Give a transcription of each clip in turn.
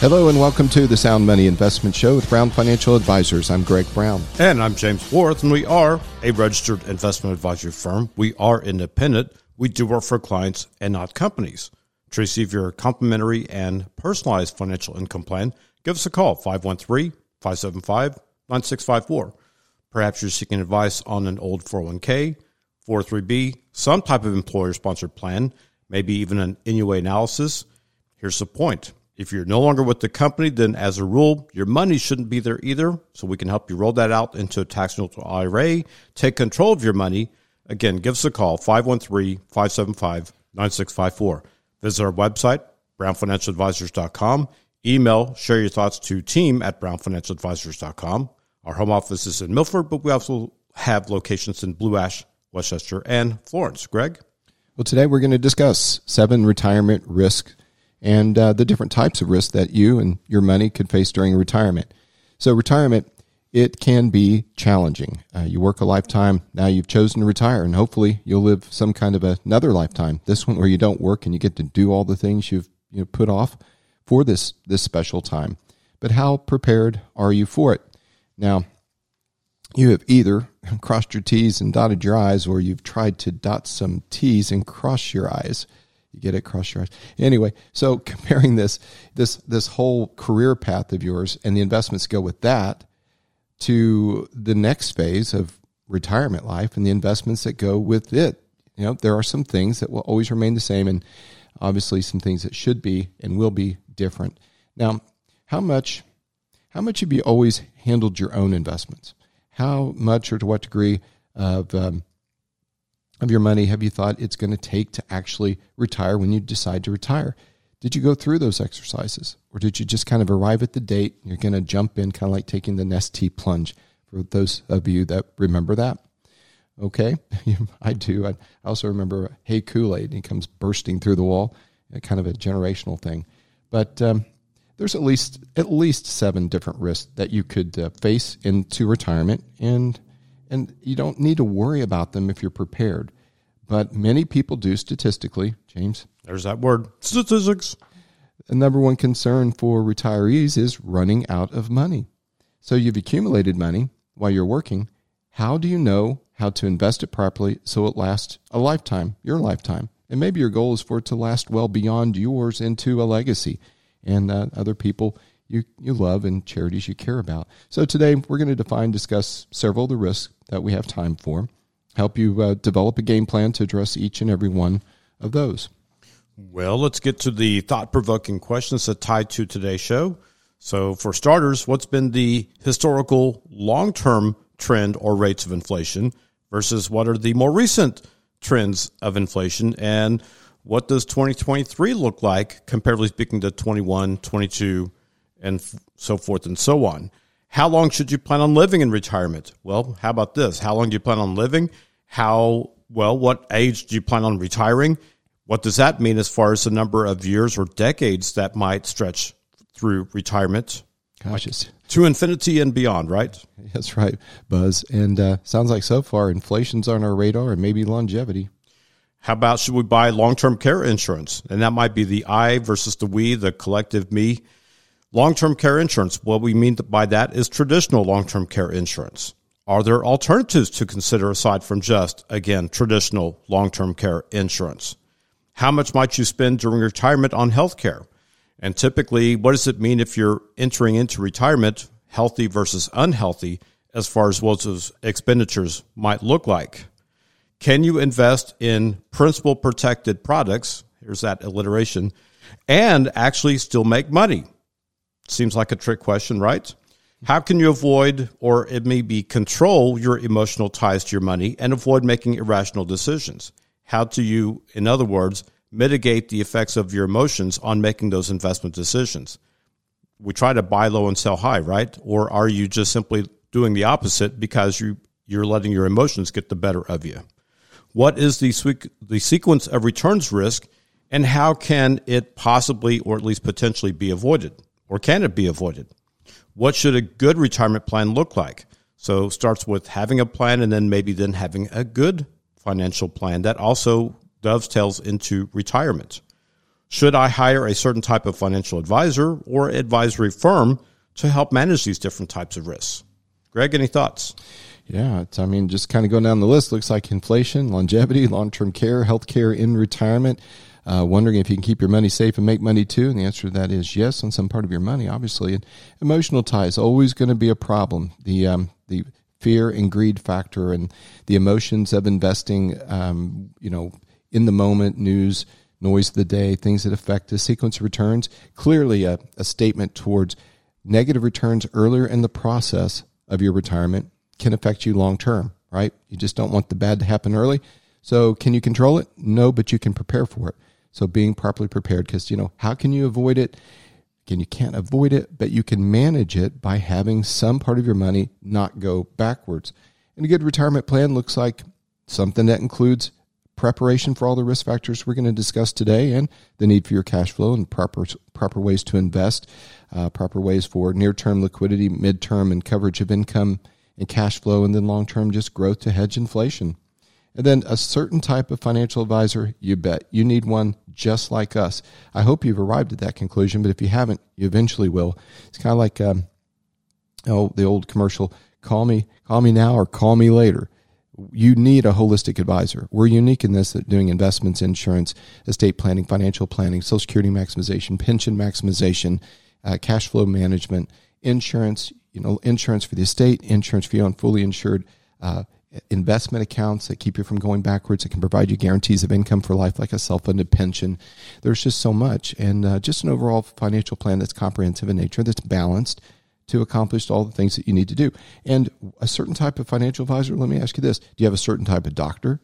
Hello and welcome to the Sound Money Investment Show with Brown Financial Advisors. I'm Greg Brown. And I'm James Worth, and we are a registered investment advisory firm. We are independent. We do work for clients and not companies. To receive your complimentary and personalized financial income plan, give us a call 513 575 9654. Perhaps you're seeking advice on an old 401k, 403b, some type of employer sponsored plan, maybe even an NUA analysis. Here's the point if you're no longer with the company, then as a rule, your money shouldn't be there either. So we can help you roll that out into a tax neutral IRA, take control of your money. Again, give us a call, 513 575 9654. Visit our website, brownfinancialadvisors.com. Email, share your thoughts to team at brownfinancialadvisors.com. Our home office is in Milford, but we also have locations in Blue Ash, West Chester, and Florence. Greg? Well, today we're going to discuss seven retirement risk and uh, the different types of risks that you and your money could face during retirement. So, retirement, it can be challenging. Uh, you work a lifetime, now you've chosen to retire, and hopefully you'll live some kind of another lifetime. This one where you don't work and you get to do all the things you've you know, put off for this this special time. But how prepared are you for it? Now, you have either crossed your T's and dotted your I's, or you've tried to dot some T's and cross your I's. You get it, cross your eyes. Anyway, so comparing this this this whole career path of yours and the investments go with that to the next phase of retirement life and the investments that go with it. You know, there are some things that will always remain the same and obviously some things that should be and will be different. Now, how much how much have you always handled your own investments? How much or to what degree of um, of your money have you thought it's going to take to actually retire when you decide to retire? Did you go through those exercises or did you just kind of arrive at the date? You're going to jump in, kind of like taking the Nestea plunge for those of you that remember that. Okay, I do. I also remember Hey Kool Aid, he comes bursting through the wall, kind of a generational thing. But um, there's at least at least seven different risks that you could uh, face into retirement, and and you don't need to worry about them if you're prepared. But many people do statistically, James. There's that word statistics. The number one concern for retirees is running out of money. So you've accumulated money while you're working. How do you know how to invest it properly so it lasts a lifetime, your lifetime? And maybe your goal is for it to last well beyond yours into a legacy and uh, other people you, you love and charities you care about. So today we're going to define, discuss several of the risks that we have time for, help you uh, develop a game plan to address each and every one of those. Well, let's get to the thought provoking questions that tie to today's show. So, for starters, what's been the historical long term trend or rates of inflation versus what are the more recent trends of inflation? And what does 2023 look like, comparatively speaking, to 21, 22, and so forth and so on? How long should you plan on living in retirement? Well, how about this? How long do you plan on living? How, well, what age do you plan on retiring? What does that mean as far as the number of years or decades that might stretch through retirement? Gosh, like to infinity and beyond, right? That's right, Buzz. And uh, sounds like so far inflation's on our radar and maybe longevity. How about should we buy long term care insurance? And that might be the I versus the we, the collective me. Long term care insurance, what we mean by that is traditional long term care insurance. Are there alternatives to consider aside from just, again, traditional long term care insurance? How much might you spend during retirement on health care? And typically, what does it mean if you're entering into retirement, healthy versus unhealthy, as far as what those expenditures might look like? Can you invest in principal protected products? Here's that alliteration, and actually still make money? Seems like a trick question, right? How can you avoid, or it may be control your emotional ties to your money and avoid making irrational decisions? How do you, in other words, mitigate the effects of your emotions on making those investment decisions? We try to buy low and sell high, right? Or are you just simply doing the opposite because you, you're letting your emotions get the better of you. What is the, the sequence of returns risk and how can it possibly or at least potentially be avoided? Or can it be avoided? What should a good retirement plan look like? So starts with having a plan and then maybe then having a good financial plan that also dovetails into retirement. Should I hire a certain type of financial advisor or advisory firm to help manage these different types of risks? Greg, any thoughts? Yeah, I mean, just kind of going down the list, looks like inflation, longevity, long term care, health care in retirement. Uh, wondering if you can keep your money safe and make money too. And the answer to that is yes on some part of your money, obviously. And emotional ties always going to be a problem. The um, the fear and greed factor and the emotions of investing, um, you know, in the moment, news, noise of the day, things that affect the sequence of returns. Clearly, a, a statement towards negative returns earlier in the process of your retirement can affect you long term, right? You just don't want the bad to happen early. So, can you control it? No, but you can prepare for it. So, being properly prepared, because, you know, how can you avoid it? Again, you can't avoid it, but you can manage it by having some part of your money not go backwards. And a good retirement plan looks like something that includes preparation for all the risk factors we're going to discuss today and the need for your cash flow and proper proper ways to invest, uh, proper ways for near term liquidity, mid term, and coverage of income and cash flow, and then long term just growth to hedge inflation. And then a certain type of financial advisor, you bet. You need one just like us. I hope you've arrived at that conclusion, but if you haven't, you eventually will. It's kind of like um, oh, the old commercial call me, call me now or call me later. You need a holistic advisor. We're unique in this that doing investments, insurance, estate planning, financial planning, social security maximization, pension maximization, uh, cash flow management, insurance, you know, insurance for the estate, insurance for you on fully insured uh, investment accounts that keep you from going backwards. It can provide you guarantees of income for life, like a self-funded pension. There's just so much, and uh, just an overall financial plan that's comprehensive in nature, that's balanced to accomplish all the things that you need to do. And a certain type of financial advisor. Let me ask you this: Do you have a certain type of doctor?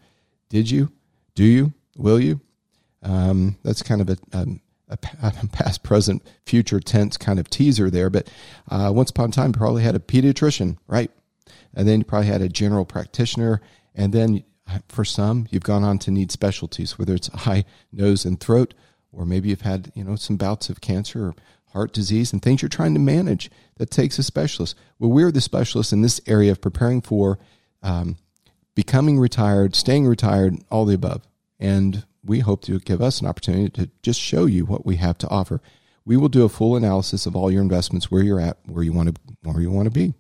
Did you? Do you? Will you? Um, that's kind of a, um, a past, present, future tense kind of teaser there. But uh, once upon a time, probably had a pediatrician, right? And then you probably had a general practitioner. And then for some, you've gone on to need specialties, whether it's eye, nose, and throat, or maybe you've had you know some bouts of cancer or heart disease and things you're trying to manage that takes a specialist. Well, we're the specialists in this area of preparing for um, becoming retired, staying retired, all the above. And we hope to give us an opportunity to just show you what we have to offer. We will do a full analysis of all your investments, where you're at, where you want to, where you want to be.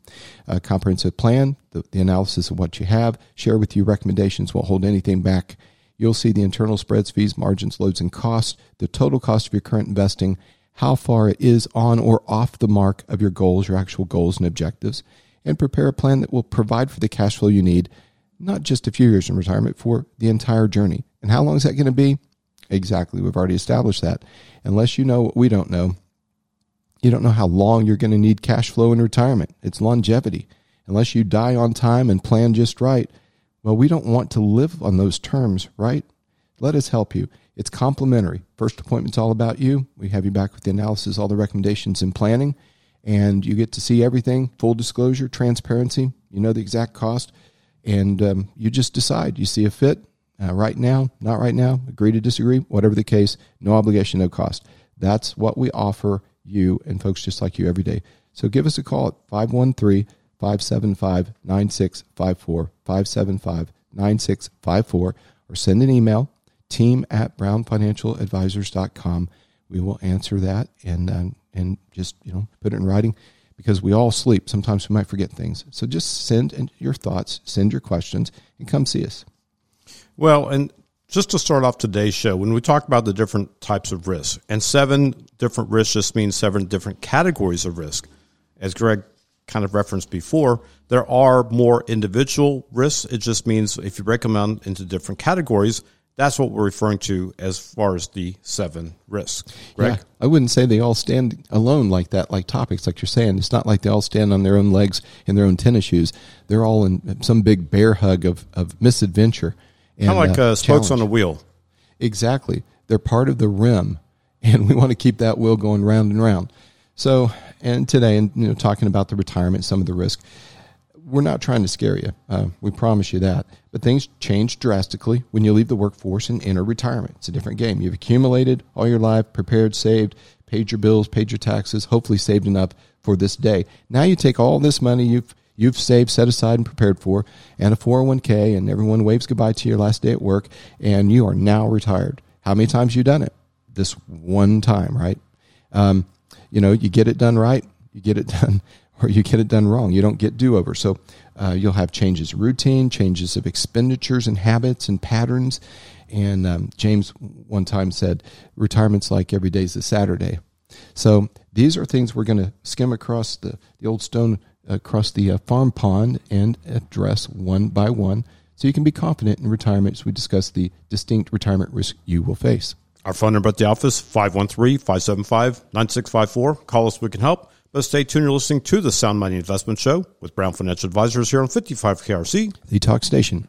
A comprehensive plan, the, the analysis of what you have, share with you recommendations, won't hold anything back. You'll see the internal spreads, fees, margins, loads, and costs, the total cost of your current investing, how far it is on or off the mark of your goals, your actual goals and objectives, and prepare a plan that will provide for the cash flow you need, not just a few years in retirement, for the entire journey. And how long is that going to be? Exactly. We've already established that. Unless you know what we don't know, you don't know how long you're going to need cash flow in retirement. It's longevity. Unless you die on time and plan just right, well, we don't want to live on those terms, right? Let us help you. It's complimentary. First appointment's all about you. We have you back with the analysis, all the recommendations and planning, and you get to see everything, full disclosure, transparency. You know the exact cost, and um, you just decide. You see a fit, uh, right now, not right now, agree to disagree, whatever the case, no obligation, no cost. That's what we offer you and folks just like you every day. So give us a call at 513 575 9654, 575 9654, or send an email, team at brownfinancialadvisors.com. We will answer that and, uh, and just, you know, put it in writing because we all sleep. Sometimes we might forget things. So just send your thoughts, send your questions, and come see us. Well, and just to start off today's show, when we talk about the different types of risk, and seven different risks just means seven different categories of risk. As Greg kind of referenced before, there are more individual risks. It just means if you break them down into different categories, that's what we're referring to as far as the seven risks. Greg? Yeah, I wouldn't say they all stand alone like that, like topics, like you're saying. It's not like they all stand on their own legs in their own tennis shoes. They're all in some big bear hug of, of misadventure Kind of like uh, uh spokes on a wheel. Exactly. They're part of the rim, and we want to keep that wheel going round and round. So, and today, and you know, talking about the retirement, some of the risk, we're not trying to scare you. Uh, we promise you that. But things change drastically when you leave the workforce and enter retirement. It's a different game. You've accumulated all your life, prepared, saved, paid your bills, paid your taxes, hopefully saved enough for this day. Now you take all this money you've you've saved, set aside, and prepared for, and a 401k, and everyone waves goodbye to your last day at work, and you are now retired. How many times you done it? This one time, right? Um, you know, you get it done right, you get it done, or you get it done wrong. You don't get do over. So uh, you'll have changes routine, changes of expenditures and habits and patterns. And um, James one time said, retirement's like every day's a Saturday. So these are things we're going to skim across the, the old stone, across the uh, farm pond and address one by one so you can be confident in retirement as we discuss the distinct retirement risk you will face. Our phone number at the office, 513-575-9654. Call us, we can help. But stay tuned. You're listening to the Sound Money Investment Show with Brown Financial Advisors here on 55 KRC. The Talk Station.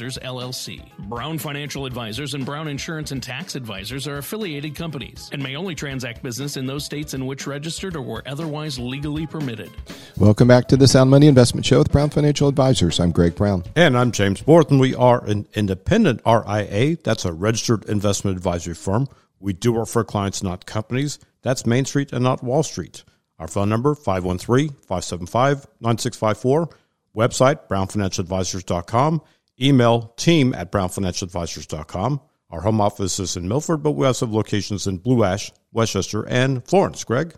Advisors, LLC. Brown Financial Advisors and Brown Insurance and Tax Advisors are affiliated companies and may only transact business in those states in which registered or were otherwise legally permitted. Welcome back to the Sound Money Investment Show with Brown Financial Advisors. I'm Greg Brown. And I'm James Borton. We are an independent RIA. That's a registered investment advisory firm. We do work for clients, not companies. That's Main Street and not Wall Street. Our phone number, 513-575-9654. Website, brownfinancialadvisors.com. Email team at brownfinancialadvisors.com. Our home office is in Milford, but we also have locations in Blue Ash, West Chester, and Florence. Greg?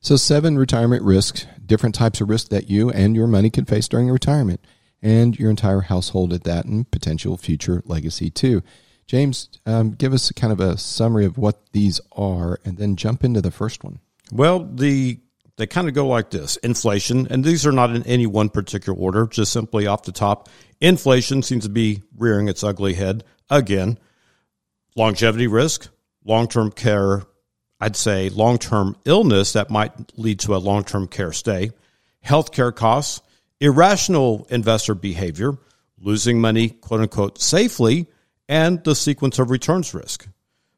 So, seven retirement risks, different types of risks that you and your money can face during retirement, and your entire household at that, and potential future legacy too. James, um, give us kind of a summary of what these are, and then jump into the first one. Well, the they kind of go like this inflation, and these are not in any one particular order, just simply off the top. Inflation seems to be rearing its ugly head again. Longevity risk, long term care, I'd say long term illness that might lead to a long term care stay, healthcare costs, irrational investor behavior, losing money, quote unquote, safely, and the sequence of returns risk.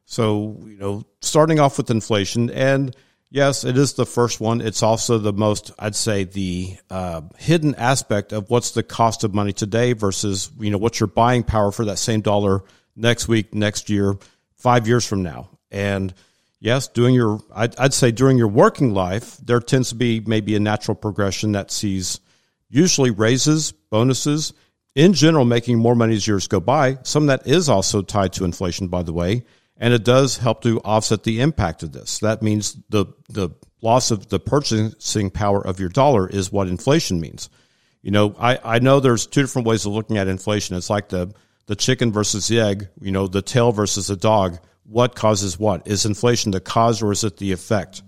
So, you know, starting off with inflation and Yes, it is the first one. It's also the most, I'd say, the uh, hidden aspect of what's the cost of money today versus you know what's your buying power for that same dollar next week, next year, five years from now. And yes, doing your, I'd, I'd say during your working life, there tends to be maybe a natural progression that sees usually raises, bonuses, in general, making more money as years go by. Some that is also tied to inflation, by the way and it does help to offset the impact of this. That means the the loss of the purchasing power of your dollar is what inflation means. You know, I, I know there's two different ways of looking at inflation. It's like the the chicken versus the egg, you know, the tail versus the dog. What causes what? Is inflation the cause or is it the effect?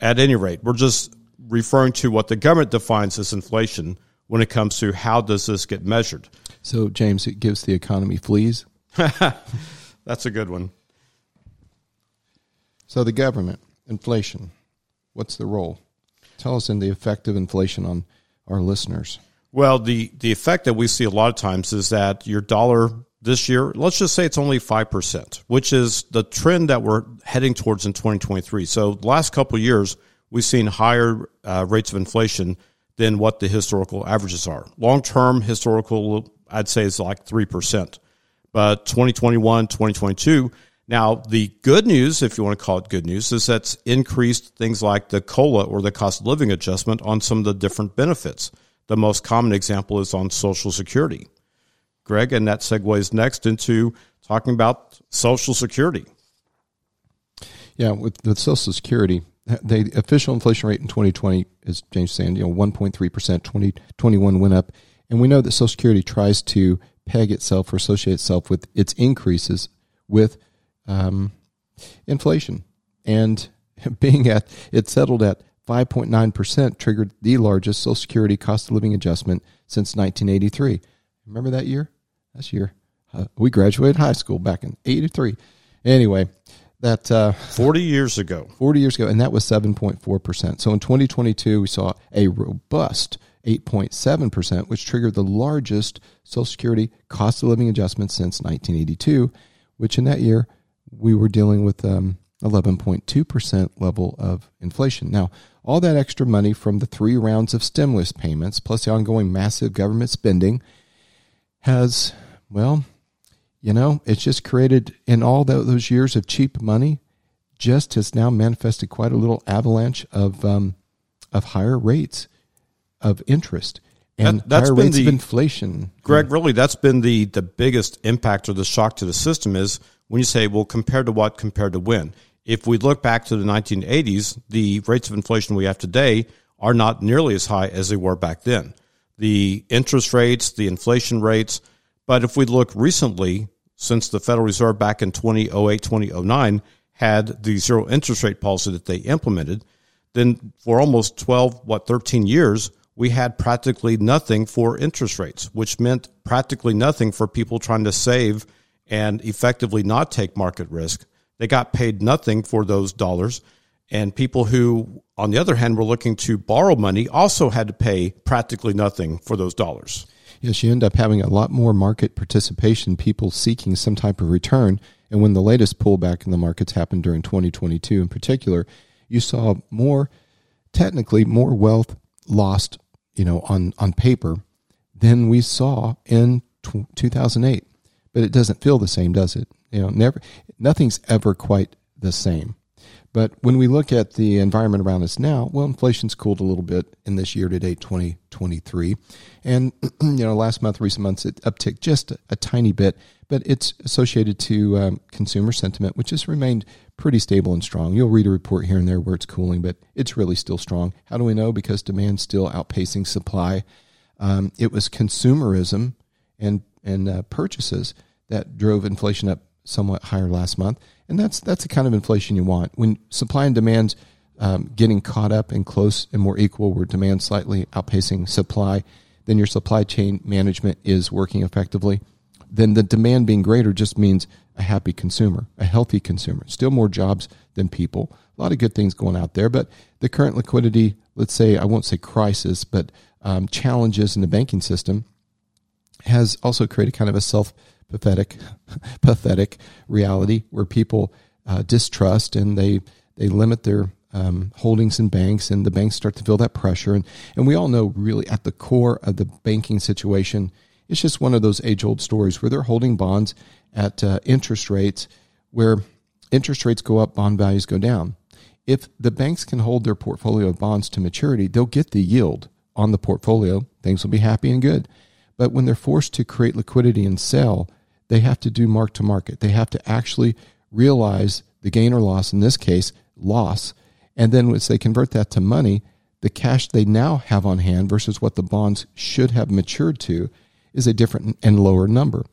At any rate, we're just referring to what the government defines as inflation when it comes to how does this get measured. So, James, it gives the economy fleas. That's a good one. So the government, inflation, what's the role? Tell us in the effect of inflation on our listeners. Well, the, the effect that we see a lot of times is that your dollar this year, let's just say it's only 5%, which is the trend that we're heading towards in 2023. So the last couple of years, we've seen higher uh, rates of inflation than what the historical averages are. Long term historical, I'd say is like 3%. But 2021, 2022, now, the good news, if you want to call it good news, is that's increased things like the COLA or the cost of living adjustment on some of the different benefits. The most common example is on Social Security. Greg, and that segues next into talking about Social Security. Yeah, with the Social Security, the official inflation rate in 2020 as James saying, you know, 1.3%, 2021 went up. And we know that Social Security tries to peg itself or associate itself with its increases with um, inflation and being at it settled at 5.9% triggered the largest Social Security cost of living adjustment since 1983. Remember that year? That's year. Uh, we graduated high school back in 83. Anyway, that uh, 40 years ago. 40 years ago, and that was 7.4%. So in 2022, we saw a robust 8.7%, which triggered the largest Social Security cost of living adjustment since 1982, which in that year we were dealing with um, 11.2% level of inflation. Now, all that extra money from the three rounds of stimulus payments, plus the ongoing massive government spending, has, well, you know, it's just created in all those years of cheap money, just has now manifested quite a little avalanche of um, of higher rates of interest and That- that's higher been rates the- of inflation. Greg, really, that's been the, the biggest impact or the shock to the system is when you say, well, compared to what, compared to when? If we look back to the 1980s, the rates of inflation we have today are not nearly as high as they were back then. The interest rates, the inflation rates, but if we look recently, since the Federal Reserve back in 2008, 2009 had the zero interest rate policy that they implemented, then for almost 12, what, 13 years, we had practically nothing for interest rates, which meant practically nothing for people trying to save and effectively not take market risk. They got paid nothing for those dollars. And people who, on the other hand, were looking to borrow money also had to pay practically nothing for those dollars. Yes, you end up having a lot more market participation, people seeking some type of return. And when the latest pullback in the markets happened during 2022 in particular, you saw more, technically, more wealth lost, you know, on, on paper than we saw in tw 2008. But it doesn't feel the same, does it? You know, never, nothing's ever quite the same. But when we look at the environment around us now, well, inflation's cooled a little bit in this year to date 2023. And, you know, last month, recent months, it upticked just a, a tiny bit, but it's associated to um, consumer sentiment, which has remained pretty stable and strong. You'll read a report here and there where it's cooling, but it's really still strong. How do we know? Because demand's still outpacing supply. Um, it was consumerism and, and uh, purchases that drove inflation up somewhat higher last month, and that's that's the kind of inflation you want when supply and demand's um, getting caught up and close and more equal, where demand slightly outpacing supply, then your supply chain management is working effectively. Then the demand being greater just means a happy consumer, a healthy consumer, still more jobs than people. A lot of good things going out there, but the current liquidity, let's say, I won't say crisis, but um, challenges in the banking system has also created kind of a self pathetic, pathetic reality where people uh, distrust and they they limit their um, holdings in banks, and the banks start to feel that pressure. And and we all know really at the core of the banking situation, it's just one of those age old stories where they're holding bonds at uh, interest rates where interest rates go up, bond values go down. If the banks can hold their portfolio of bonds to maturity, they'll get the yield on the portfolio. Things will be happy and good. But when they're forced to create liquidity and sell, they have to do mark to market. They have to actually realize the gain or loss, in this case, loss. And then once they convert that to money, the cash they now have on hand versus what the bonds should have matured to is a different and lower number.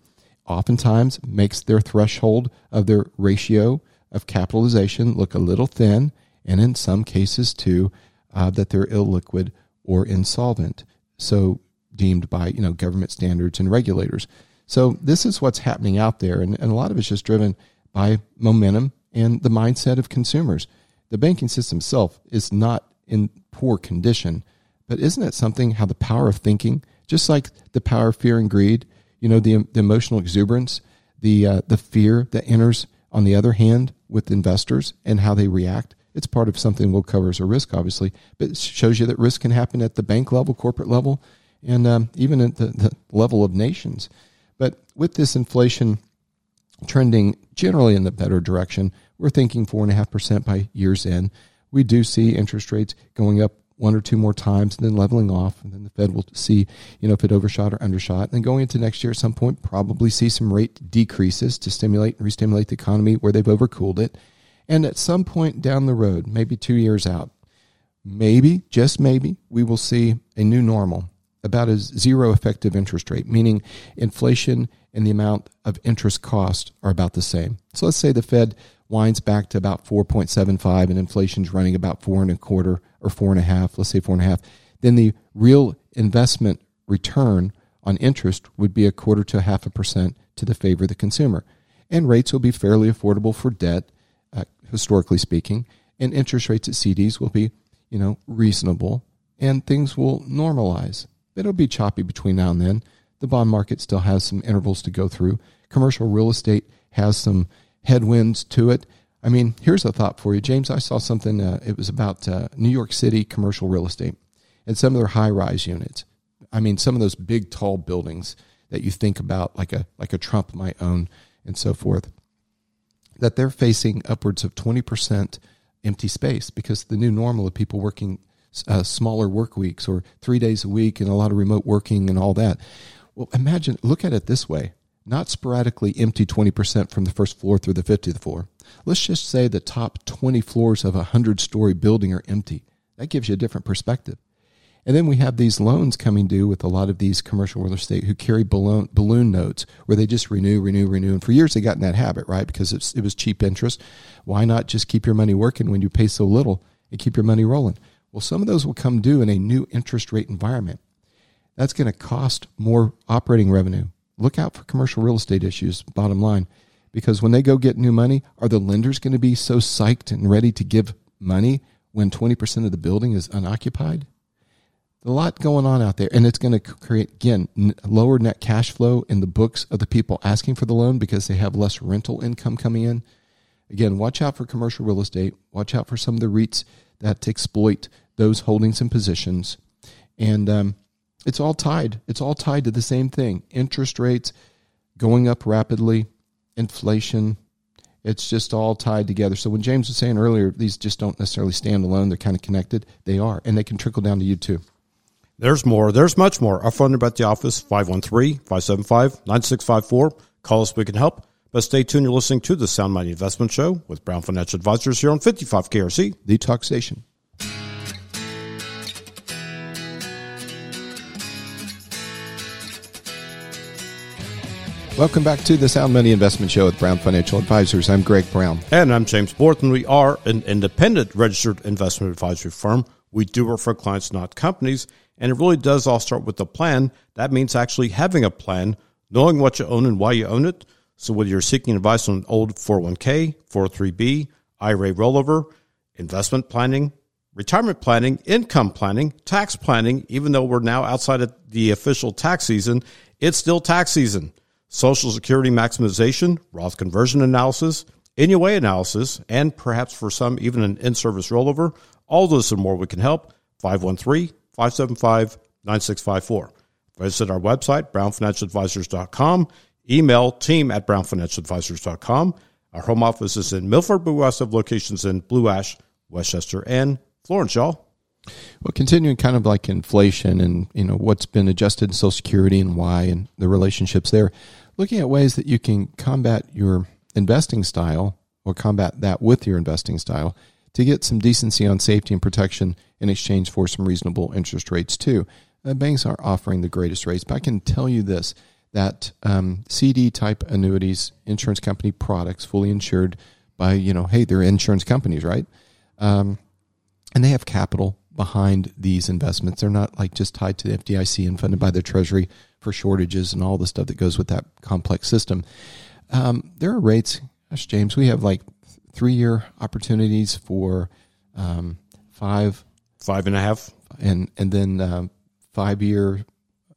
Oftentimes makes their threshold of their ratio of capitalization look a little thin, and in some cases too, uh, that they're illiquid or insolvent. So deemed by you know government standards and regulators. So this is what's happening out there, and, and a lot of it's just driven by momentum and the mindset of consumers. The banking system itself is not in poor condition, but isn't it something how the power of thinking, just like the power of fear and greed, you know, the, the emotional exuberance, the uh, the fear that enters on the other hand with investors and how they react. It's part of something we'll cover as a risk, obviously, but it shows you that risk can happen at the bank level, corporate level, and um, even at the, the level of nations. But with this inflation trending generally in the better direction, we're thinking four and a half percent by year's end. We do see interest rates going up one or two more times and then leveling off, and then the Fed will see, you know, if it overshot or undershot. And going into next year, at some point, probably see some rate decreases to stimulate and re-stimulate the economy where they've overcooled it. And at some point down the road, maybe two years out, maybe just maybe, we will see a new normal about a zero effective interest rate, meaning inflation and the amount of interest cost are about the same. So let's say the Fed winds back to about 4.75 and inflation's running about four and a quarter or four and a half, let's say four and a half, then the real investment return on interest would be a quarter to a half a percent to the favor of the consumer. And rates will be fairly affordable for debt, uh, historically speaking, and interest rates at CDs will be, you know, reasonable and things will normalize. It'll be choppy between now and then. The bond market still has some intervals to go through. Commercial real estate has some headwinds to it. I mean, here's a thought for you, James. I saw something. Uh, it was about uh, New York City commercial real estate and some of their high-rise units. I mean, some of those big, tall buildings that you think about, like a like a Trump might own, and so forth. That they're facing upwards of twenty percent empty space because the new normal of people working uh, smaller work weeks or three days a week and a lot of remote working and all that. Well, imagine, look at it this way not sporadically empty 20% from the first floor through the 50th floor. Let's just say the top 20 floors of a 100 story building are empty. That gives you a different perspective. And then we have these loans coming due with a lot of these commercial real estate who carry balloon, balloon notes where they just renew, renew, renew. And for years they got in that habit, right? Because it was cheap interest. Why not just keep your money working when you pay so little and keep your money rolling? Well, some of those will come due in a new interest rate environment. That's going to cost more operating revenue look out for commercial real estate issues, bottom line. Because when they go get new money, are the lenders going to be so psyched and ready to give money when 20% of the building is unoccupied? A lot going on out there, and it's going to create, again, lower net cash flow in the books of the people asking for the loan because they have less rental income coming in. Again, watch out for commercial real estate. Watch out for some of the REITs that exploit those holdings and positions. And um, it's all tied. It's all tied to the same thing. Interest rates going up rapidly, inflation. It's just all tied together. So when James was saying earlier, these just don't necessarily stand alone. They're kind of connected. They are, and they can trickle down to you too. There's more. There's much more. Our phone number at the office, 513-575-9654. Call us. We can help. But stay tuned. You're listening to the Sound Money Investment Show with Brown Financial Advisors here on 55 KRC. The Talk Station. Welcome back to the Sound Money Investment Show with Brown Financial Advisors. I'm Greg Brown. And I'm James Borton. We are an independent registered investment advisory firm. We do work for clients, not companies. And it really does all start with a plan. That means actually having a plan, knowing what you own and why you own it. So whether you're seeking advice on an old 401k, 403b, IRA rollover, investment planning, retirement planning, income planning, tax planning, even though we're now outside of the official tax season, it's still tax season. Social Security maximization, Roth conversion analysis, NUA analysis, and perhaps for some, even an in service rollover. All those and more we can help. 513 575 9654. Visit our website, brownfinancialadvisors.com. Email team at brownfinancialadvisors.com. Our home office is in Milford, but we also have locations in Blue Ash, West Chester, and Florence, y'all. Well, continuing kind of like inflation and you know what's been adjusted in Social Security and why and the relationships there, looking at ways that you can combat your investing style or combat that with your investing style to get some decency on safety and protection in exchange for some reasonable interest rates too. Uh, banks aren't offering the greatest rates, but I can tell you this: that um, CD type annuities, insurance company products, fully insured by you know, hey, they're insurance companies, right? Um, and they have capital behind these investments. They're not like just tied to the FDIC and funded by the Treasury for shortages and all the stuff that goes with that complex system. Um, there are rates, gosh, James, we have like three year opportunities for um, five, five and a half, and and then um, five year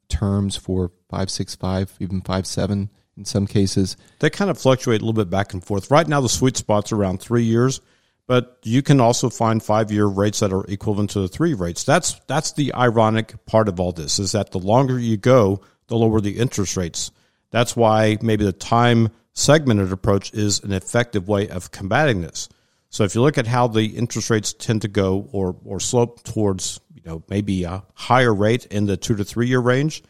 terms for five six five, even five seven in some cases. They kind of fluctuate a little bit back and forth. Right now, the sweet spot's around three years but you can also find five year rates that are equivalent to the three rates. That's that's the ironic part of all this is that the longer you go, the lower the interest rates. That's why maybe the time segmented approach is an effective way of combating this. So if you look at how the interest rates tend to go or or slope towards you know maybe a higher rate in the two to three year range,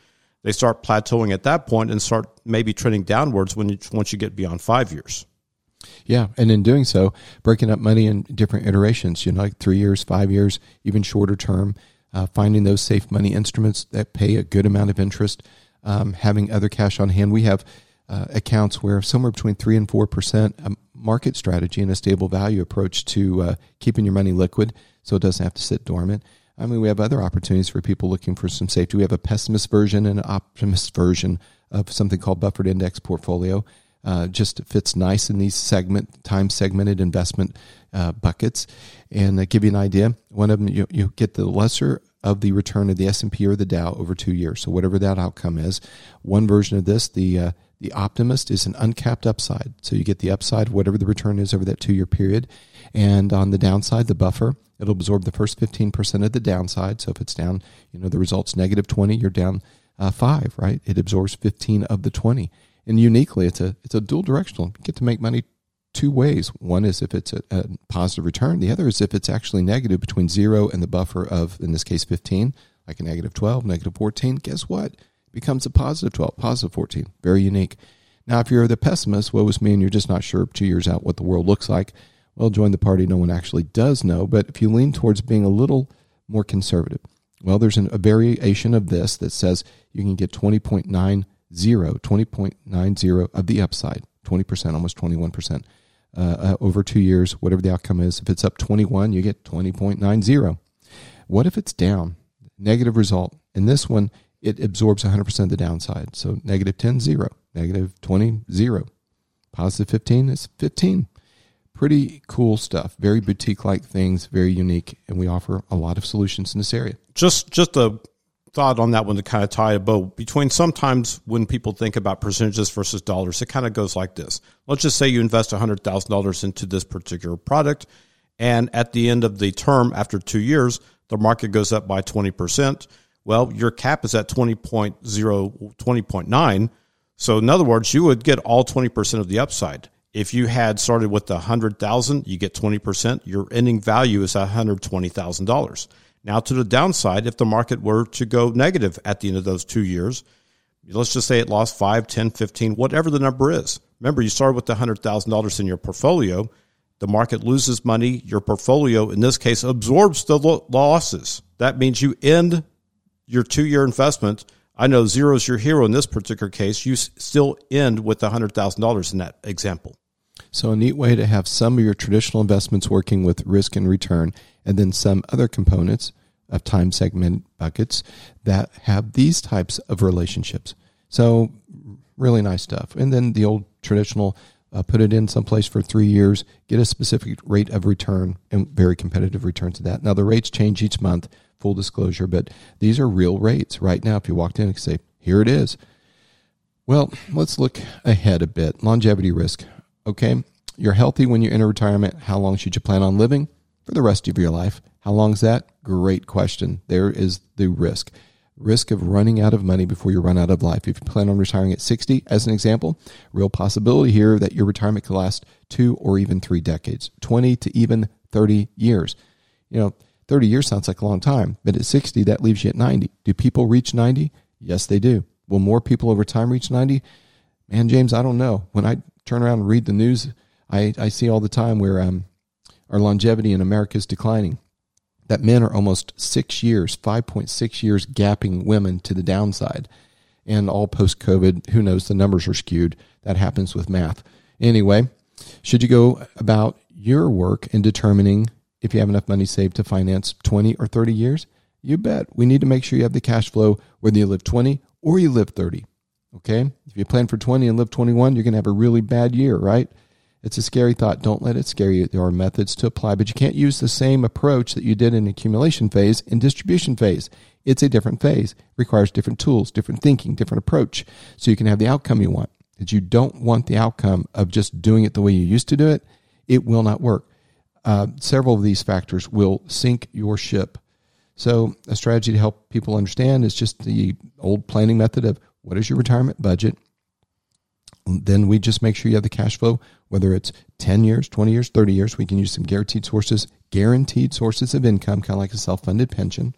they start plateauing at that point and start maybe trending downwards when you, once you get beyond five years. Yeah, and in doing so, breaking up money in different iterations, you know, like three years, five years, even shorter term. uh, finding those safe money instruments that pay a good amount of interest, um, having other cash on hand. We have uh, accounts where somewhere between three and four percent a market strategy and a stable value approach to uh, keeping your money liquid, so it doesn't have to sit dormant. I mean, we have other opportunities for people looking for some safety. We have a pessimist version and an optimist version of something called buffered index portfolio. Uh, just fits nice in these segment time segmented investment uh, buckets. And uh, give you an idea, one of them you, you get the lesser of the return of the S&P or the Dow over two years. So whatever that outcome is, one version of this, the uh, the optimist is an uncapped upside. So you get the upside, whatever the return is over that two year period. And on the downside, the buffer, it'll absorb the first 15% of the downside. So if it's down, you know, the result's negative 20, you're down uh, five, right? It absorbs 15 of the 20. And uniquely, it's a, it's a dual directional. You get to make money two ways. One is if it's a, a, positive return. The other is if it's actually negative between zero and the buffer of, in this case, 15, like a negative 12, negative 14. Guess what? It becomes a positive 12, positive 14. Very unique. Now, if you're the pessimist, what was me and you're just not sure two years out what the world looks like, well, join the party. No one actually does know. But if you lean towards being a little more conservative, well, there's an, a variation of this that says you can get 20.90, 20.90 of the upside, 20%, almost 21% uh, uh, over two years, whatever the outcome is. If it's up 21, you get 20.90. What if it's down? Negative result. In this one, it absorbs 100% of the downside. So negative 10, 0. Negative 20, 0. Positive 15 is 15. Pretty cool stuff. Very boutique like things, very unique. And we offer a lot of solutions in this area. Just, just a thought on that one to kind of tie a bow between sometimes when people think about percentages versus dollars, it kind of goes like this. Let's just say you invest $100,000 into this particular product, and at the end of the term, after two years, the market goes up by 20%. Well, your cap is at 20.0, 20.9. So, in other words, you would get all 20% of the upside. If you had started with the 100,000, you get 20%. Your ending value is $120,000. Now, to the downside, if the market were to go negative at the end of those two years, let's just say it lost 5, 10, 15, whatever the number is. Remember, you started with the $100,000 in your portfolio. The market loses money. Your portfolio, in this case, absorbs the losses. That means you end your two year investment. I know zero is your hero in this particular case. You still end with $100,000 in that example. So, a neat way to have some of your traditional investments working with risk and return, and then some other components of time segment buckets that have these types of relationships. So, really nice stuff. And then the old traditional uh, put it in someplace for three years, get a specific rate of return, and very competitive return to that. Now, the rates change each month, full disclosure, but these are real rates. Right now, if you walked in and say, here it is. Well, let's look ahead a bit. Longevity risk. Okay, you're healthy when you enter retirement. How long should you plan on living? For the rest of your life. How long is that? Great question. There is the risk. Risk of running out of money before you run out of life. If you plan on retiring at 60, as an example, real possibility here that your retirement could last two or even three decades, 20 to even 30 years. You know, 30 years sounds like a long time, but at 60, that leaves you at 90. Do people reach 90? Yes, they do. Will more people over time reach 90? Man, James, I don't know. When I turn around and read the news, I, I see all the time where um, our longevity in America is declining. That men are almost six years, 5.6 years, gapping women to the downside. And all post COVID, who knows, the numbers are skewed. That happens with math. Anyway, should you go about your work in determining if you have enough money saved to finance 20 or 30 years? You bet. We need to make sure you have the cash flow whether you live 20 or you live 30. Okay? If you plan for 20 and live 21, you're going to have a really bad year, right? It's a scary thought. Don't let it scare you. There are methods to apply, but you can't use the same approach that you did in accumulation phase in distribution phase. It's a different phase. It requires different tools, different thinking, different approach. So you can have the outcome you want. That you don't want the outcome of just doing it the way you used to do it, it will not work. Uh, several of these factors will sink your ship. So, a strategy to help people understand is just the old planning method of what is your retirement budget? Then we just make sure you have the cash flow, whether it's 10 years, 20 years, 30 years. We can use some guaranteed sources, guaranteed sources of income, kind of like a self funded pension.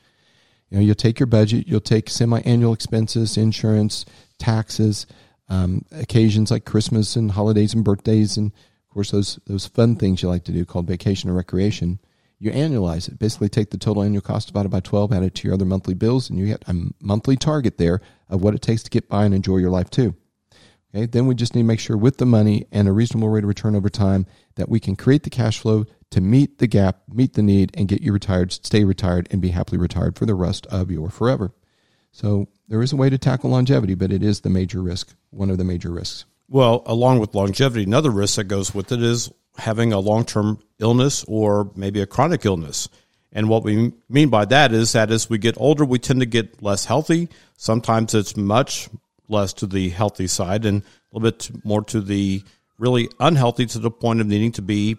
You know, you'll take your budget, you'll take semi annual expenses, insurance, taxes, um, occasions like Christmas and holidays and birthdays, and of course, those, those fun things you like to do called vacation or recreation. you annualize it. Basically, take the total annual cost divided by 12, add it to your other monthly bills, and you get a monthly target there of what it takes to get by and enjoy your life too. Okay, then we just need to make sure with the money and a reasonable rate of return over time that we can create the cash flow to meet the gap, meet the need, and get you retired, stay retired, and be happily retired for the rest of your forever. So there is a way to tackle longevity, but it is the major risk, one of the major risks. Well, along with longevity, another risk that goes with it is having a long term illness or maybe a chronic illness. And what we mean by that is that as we get older, we tend to get less healthy. Sometimes it's much less to the healthy side and a little bit more to the really unhealthy to the point of needing to be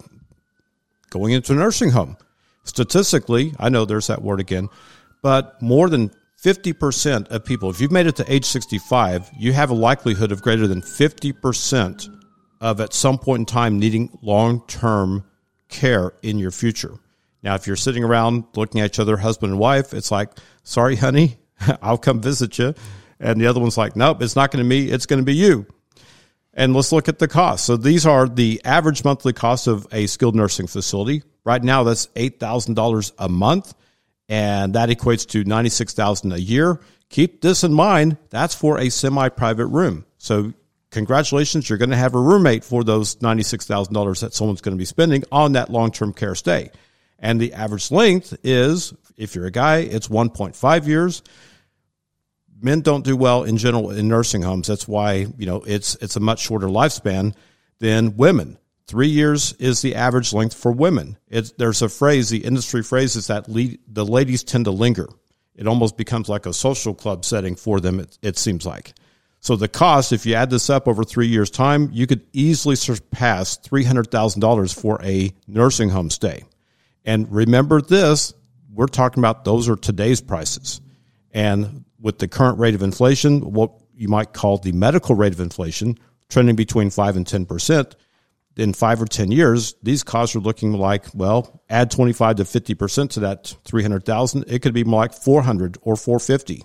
going into a nursing home. Statistically, I know there's that word again, but more than 50% of people, if you've made it to age 65, you have a likelihood of greater than 50% of at some point in time needing long term care in your future. Now, if you're sitting around looking at each other, husband and wife, it's like, sorry, honey, I'll come visit you. And the other one's like, nope, it's not going to be me, it's going to be you. And let's look at the cost. So these are the average monthly cost of a skilled nursing facility. Right now, that's $8,000 a month, and that equates to $96,000 a year. Keep this in mind. That's for a semi-private room. So congratulations, you're going to have a roommate for those $96,000 that someone's going to be spending on that long-term care stay. And the average length is, if you're a guy, it's 1.5 years men don't do well in general in nursing homes. That's why you know it's it's a much shorter lifespan than women. Three years is the average length for women. It's, there's a phrase, the industry phrase is that lead, the ladies tend to linger. It almost becomes like a social club setting for them. It, it seems like. So the cost, if you add this up over three years' time, you could easily surpass three hundred thousand dollars for a nursing home stay. And remember this: we're talking about those are today's prices, and with the current rate of inflation, what you might call the medical rate of inflation, trending between 5 and 10%, in five or 10 years, these costs are looking like, well, add 25 to 50% to that 300,000, it could be more like 400 or 450.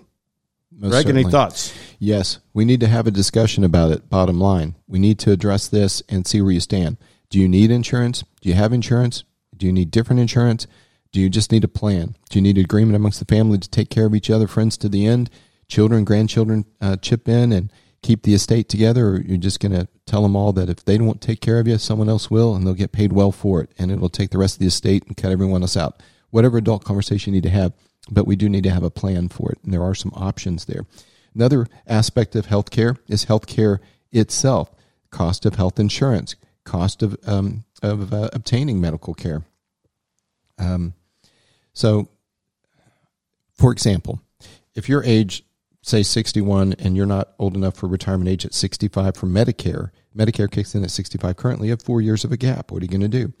Most Greg, certainly. any thoughts? Yes, we need to have a discussion about it. Bottom line, we need to address this and see where you stand. Do you need insurance? Do you have insurance? Do you need different insurance? Do you just need a plan? Do you need agreement amongst the family to take care of each other, friends to the end? Children, grandchildren uh, chip in and keep the estate together, or you're just going to tell them all that if they don't take care of you, someone else will, and they'll get paid well for it, and it'll take the rest of the estate and cut everyone else out. Whatever adult conversation you need to have, but we do need to have a plan for it, and there are some options there. Another aspect of healthcare is healthcare itself, cost of health insurance, cost of um, of uh, obtaining medical care. Um, so, for example, if you're age, say 61, and you're not old enough for retirement age at 65 for Medicare, Medicare kicks in at 65 currently, you have four years of a gap. What are you going to do?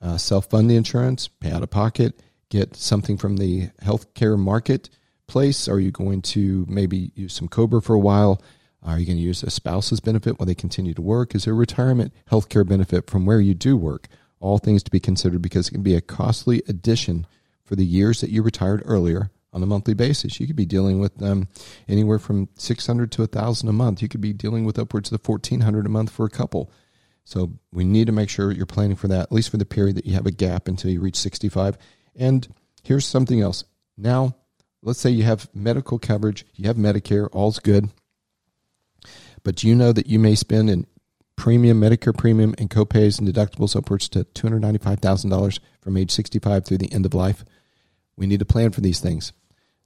Uh, Self fund the insurance, pay out of pocket, get something from the healthcare marketplace? Are you going to maybe use some COBRA for a while? Are you going to use a spouse's benefit while they continue to work? Is there retirement healthcare benefit from where you do work? All things to be considered because it can be a costly addition for the years that you retired earlier on a monthly basis. You could be dealing with um, anywhere from 600 to 1000 a month. You could be dealing with upwards of 1400 a month for a couple. So we need to make sure you're planning for that, at least for the period that you have a gap until you reach 65. And here's something else. Now, let's say you have medical coverage, you have Medicare, all's good. But do you know that you may spend in premium, Medicare premium, and copays and deductibles upwards to $295,000 from age 65 through the end of life? We need to plan for these things.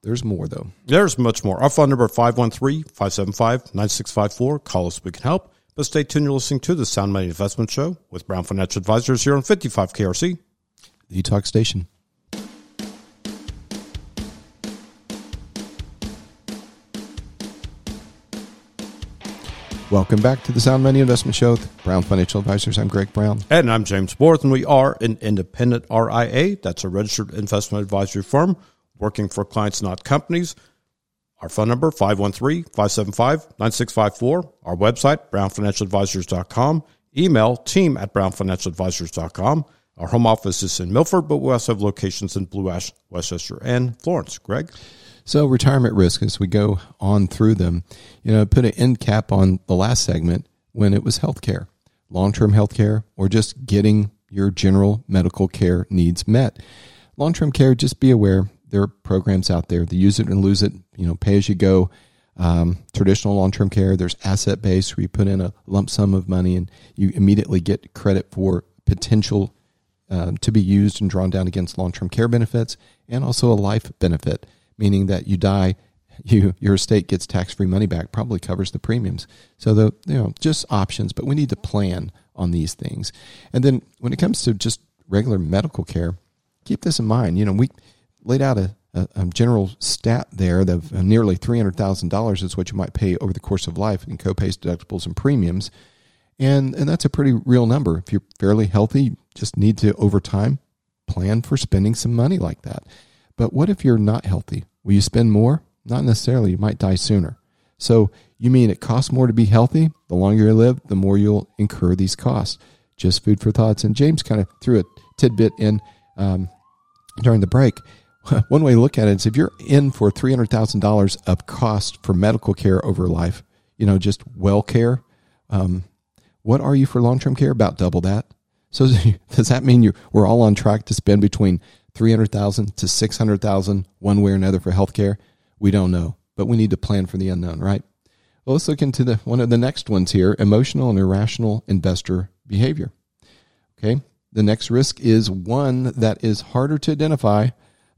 There's more, though. There's much more. Our phone number 513-575-9654. Call us. We can help. But stay tuned. You're listening to the Sound Money Investment Show with Brown Financial Advisors here on 55 KRC. The Talk Station. Welcome back to the Sound Money Investment Show with Brown Financial Advisors. I'm Greg Brown. And I'm James Borth, and we are an independent RIA. That's a registered investment advisory firm working for clients, not companies. Our phone number, 513-575-9654. Our website, brownfinancialadvisors.com. Email, team at brownfinancialadvisors.com. Our home office is in Milford, but we also have locations in Blue Ash, West Chester, and Florence. Greg? So retirement risk, as we go on through them, you know, put an end cap on the last segment when it was healthcare, long term healthcare, or just getting your general medical care needs met. long term care, just be aware there are programs out there. The use it and lose it, you know, pay as you go. Um, traditional long term care, there's asset based where you put in a lump sum of money and you immediately get credit for potential uh, to be used and drawn down against long term care benefits and also a life benefit, meaning that you die, you your estate gets tax free money back, probably covers the premiums. So the you know just options, but we need to plan on these things. And then when it comes to just regular medical care, keep this in mind. You know, we laid out a, a, general stat there that uh, nearly $300,000 is what you might pay over the course of life in copays, deductibles, and premiums. And, and that's a pretty real number. If you're fairly healthy, just need to, over time, plan for spending some money like that. But what if you're not healthy? Will you spend more? Not necessarily. You might die sooner. So you mean it costs more to be healthy? The longer you live, the more you'll incur these costs. Just food for thoughts. And James kind of threw a tidbit in um, during the break. One way to look at it is if you're in for $300,000 of cost for medical care over life, you know, just well care, um, what are you for long term care? About double that. So does that mean you we're all on track to spend between 300,000 to 600,000 one way or another for healthcare? We don't know, but we need to plan for the unknown, right? Well, let's look into the one of the next ones here, emotional and irrational investor behavior. Okay? The next risk is one that is harder to identify,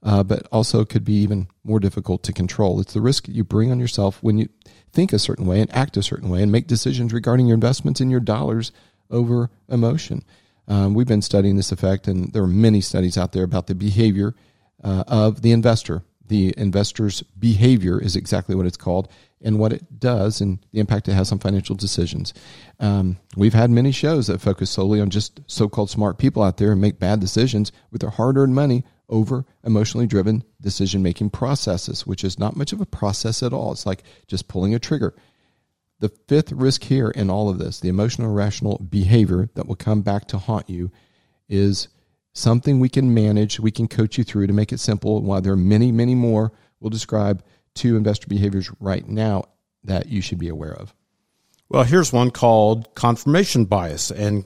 uh, but also could be even more difficult to control. It's the risk you bring on yourself when you think a certain way and act a certain way and make decisions regarding your investments and your dollars over emotion. Um, we've been studying this effect, and there are many studies out there about the behavior uh, of the investor. The investor's behavior is exactly what it's called and what it does and the impact it has on financial decisions. Um, we've had many shows that focus solely on just so called smart people out there and make bad decisions with their hard earned money over emotionally driven decision making processes, which is not much of a process at all. It's like just pulling a trigger. The fifth risk here in all of this, the emotional irrational behavior that will come back to haunt you, is something we can manage, we can coach you through to make it simple. While there are many, many more we'll describe two investor behaviors right now that you should be aware of? Well, here's one called confirmation bias. And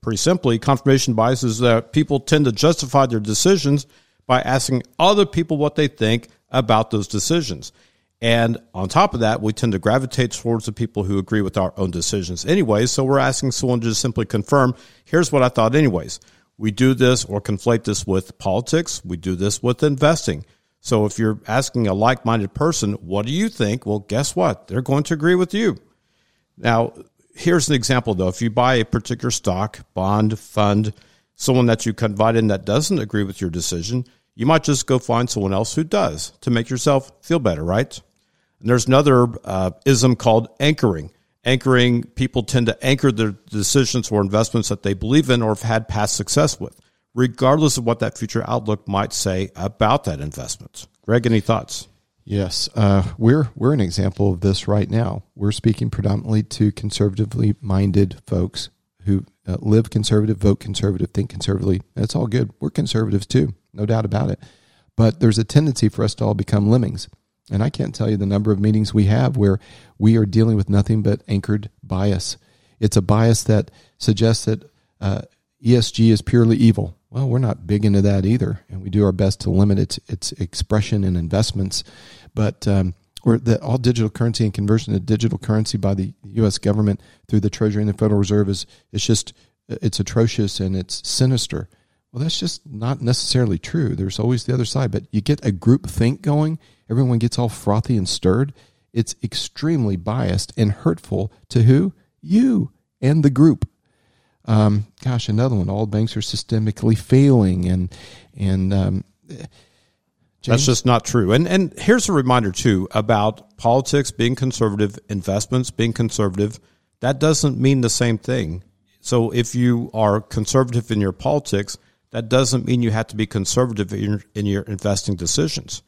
pretty simply, confirmation bias is that people tend to justify their decisions by asking other people what they think about those decisions. And on top of that, we tend to gravitate towards the people who agree with our own decisions anyways. So we're asking someone to simply confirm, here's what I thought anyways. We do this or conflate this with politics. We do this with investing. So if you're asking a like minded person, what do you think? Well, guess what? They're going to agree with you. Now, here's an example though. If you buy a particular stock, bond, fund, someone that you confide in that doesn't agree with your decision, you might just go find someone else who does to make yourself feel better, right? And there's another uh, ism called anchoring. Anchoring, people tend to anchor their decisions or investments that they believe in or have had past success with regardless of what that future outlook might say about that investment. Greg, any thoughts? Yes, uh, we're we're an example of this right now. We're speaking predominantly to conservatively minded folks who uh, live conservative, vote conservative, think conservatively. That's all good. We're conservatives too, no doubt about it. But there's a tendency for us to all become lemmings. And I can't tell you the number of meetings we have where we are dealing with nothing but anchored bias. It's a bias that suggests that uh, ESG is purely evil. Well, we're not big into that either, and we do our best to limit its its expression and investments. But um, or that all digital currency and conversion to digital currency by the U.S. government through the Treasury and the Federal Reserve is it's just it's atrocious and it's sinister. Well, that's just not necessarily true. There's always the other side, but you get a group think going, everyone gets all frothy and stirred. It's extremely biased and hurtful to who? You and the group. Um, gosh, another one. All banks are systemically failing, and and um, that's just not true. And and here's a reminder too about politics being conservative, investments being conservative. That doesn't mean the same thing. So if you are conservative in your politics, that doesn't mean you have to be conservative in your, in your investing decisions.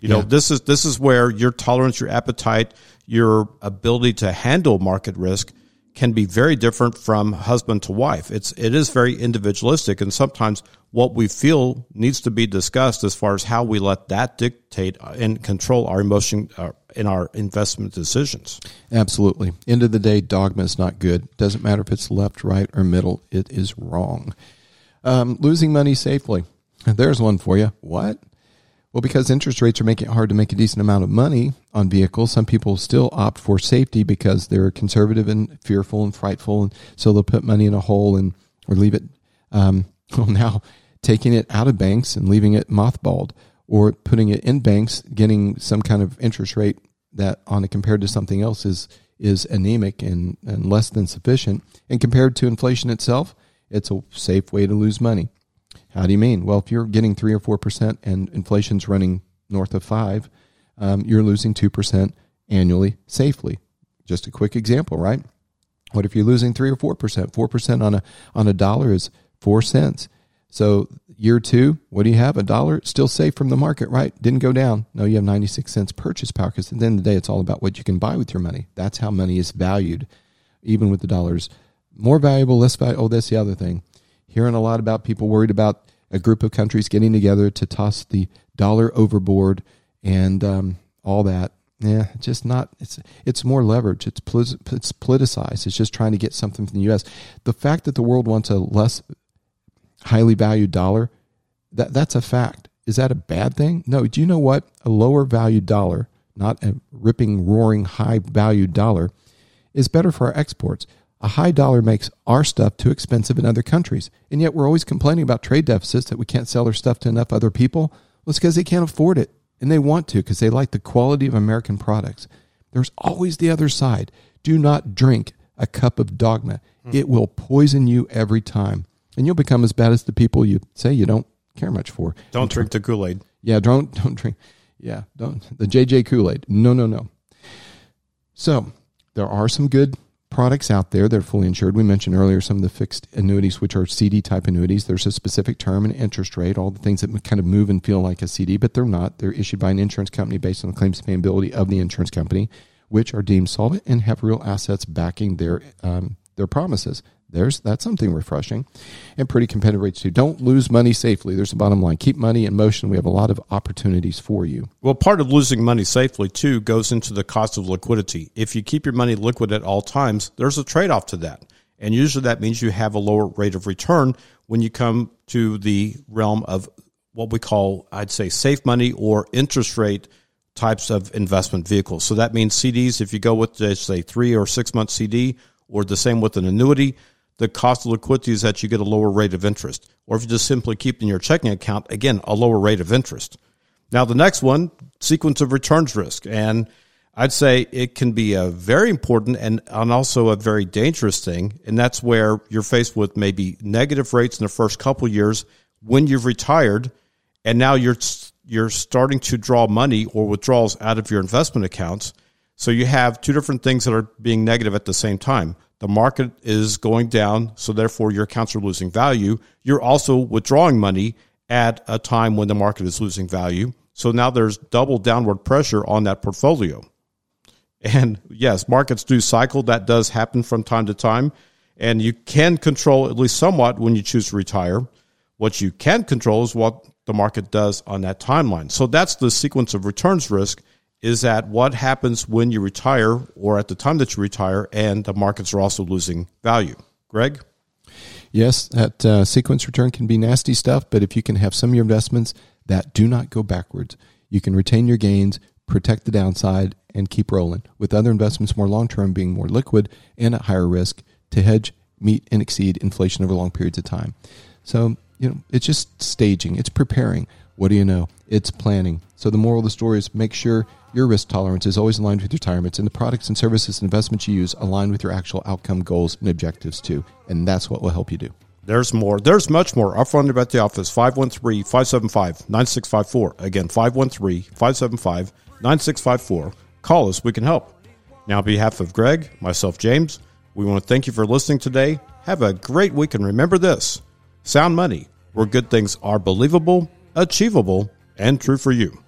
You know, this is this is where your tolerance, your appetite, your ability to handle market risk can be very different from husband to wife. It's it is very individualistic, and sometimes what we feel needs to be discussed as far as how we let that dictate and control our emotion uh, in our investment decisions. Absolutely. End of the day, dogma is not good. Doesn't matter if it's left, right, or middle. It is wrong. Um, losing money safely. There's one for you. What? Well, because interest rates are making it hard to make a decent amount of money on vehicles, some people still opt for safety because they're conservative and fearful and frightful, and so they'll put money in a hole and or leave it. Um, well, now taking it out of banks and leaving it mothballed, or putting it in banks, getting some kind of interest rate that, on it compared to something else, is is anemic and, and less than sufficient, and compared to inflation itself, it's a safe way to lose money. How do you mean? Well, if you're getting three or four percent and inflation's running north of five, um, you're losing two percent annually safely. Just a quick example, right? What if you're losing three or four percent? Four percent on a on a dollar is four cents. So year two, what do you have? A dollar still safe from the market, right? Didn't go down. No, you have 96 cents purchase power because at the end of the day, it's all about what you can buy with your money. That's how money is valued, even with the dollars. More valuable, less valuable. Oh, that's the other thing hearing a lot about people worried about a group of countries getting together to toss the dollar overboard and um, all that. Yeah, just not. It's it's more leverage. It's it's politicized. It's just trying to get something from the U.S. The fact that the world wants a less highly valued dollar, that that's a fact. Is that a bad thing? No. Do you know what a lower valued dollar, not a ripping, roaring, high valued dollar, is better for our exports? A high dollar makes our stuff too expensive in other countries. And yet we're always complaining about trade deficits that we can't sell our stuff to enough other people. Well, it's because they can't afford it. And they want to because they like the quality of American products. There's always the other side. Do not drink a cup of dogma. Hmm. It will poison you every time. And you'll become as bad as the people you say you don't care much for. Don't drink the Kool Aid. Yeah, don't don't drink. Yeah, don't the JJ Kool Aid. No, no, no. So there are some good products out there that are fully insured. We mentioned earlier some of the fixed annuities, which are CD type annuities. There's a specific term and interest rate, all the things that kind of move and feel like a CD, but they're not. They're issued by an insurance company based on the claims payability of the insurance company, which are deemed solvent and have real assets backing their um, their promises. There's that's something refreshing, and pretty competitive rates too. Don't lose money safely. There's the bottom line. Keep money in motion. We have a lot of opportunities for you. Well, part of losing money safely too goes into the cost of liquidity. If you keep your money liquid at all times, there's a trade off to that, and usually that means you have a lower rate of return when you come to the realm of what we call, I'd say, safe money or interest rate types of investment vehicles. So that means CDs. If you go with, say, three or six month CD, or the same with an annuity the cost of liquidity is that you get a lower rate of interest. Or if you just simply keep in your checking account, again, a lower rate of interest. Now, the next one, sequence of returns risk. And I'd say it can be a very important and, and also a very dangerous thing. And that's where you're faced with maybe negative rates in the first couple years when you've retired and now you're you're starting to draw money or withdrawals out of your investment accounts. So you have two different things that are being negative at the same time the market is going down, so therefore your accounts are losing value. You're also withdrawing money at a time when the market is losing value. So now there's double downward pressure on that portfolio. And yes, markets do cycle. That does happen from time to time. And you can control at least somewhat when you choose to retire. What you can control is what the market does on that timeline. So that's the sequence of returns risk is that what happens when you retire or at the time that you retire and the markets are also losing value. Greg? Yes, that uh, sequence return can be nasty stuff, but if you can have some of your investments that do not go backwards, you can retain your gains, protect the downside, and keep rolling. With other investments more long term being more liquid and at higher risk to hedge, meet, and exceed inflation over long periods of time. So, you know, it's just staging, it's preparing. What do you know? It's planning. So the moral of the story is make sure your risk tolerance is always aligned with your retirement, and the products and services and investments you use align with your actual outcome goals and objectives too. And that's what will help you do. There's more. There's much more. Our phone number at the office, 513-575-9654. Again, 513-575-9654. Call us. We can help. Now, on behalf of Greg, myself, James, we want to thank you for listening today. Have a great week, and remember this, sound money, where good things are believable, achievable, and true for you.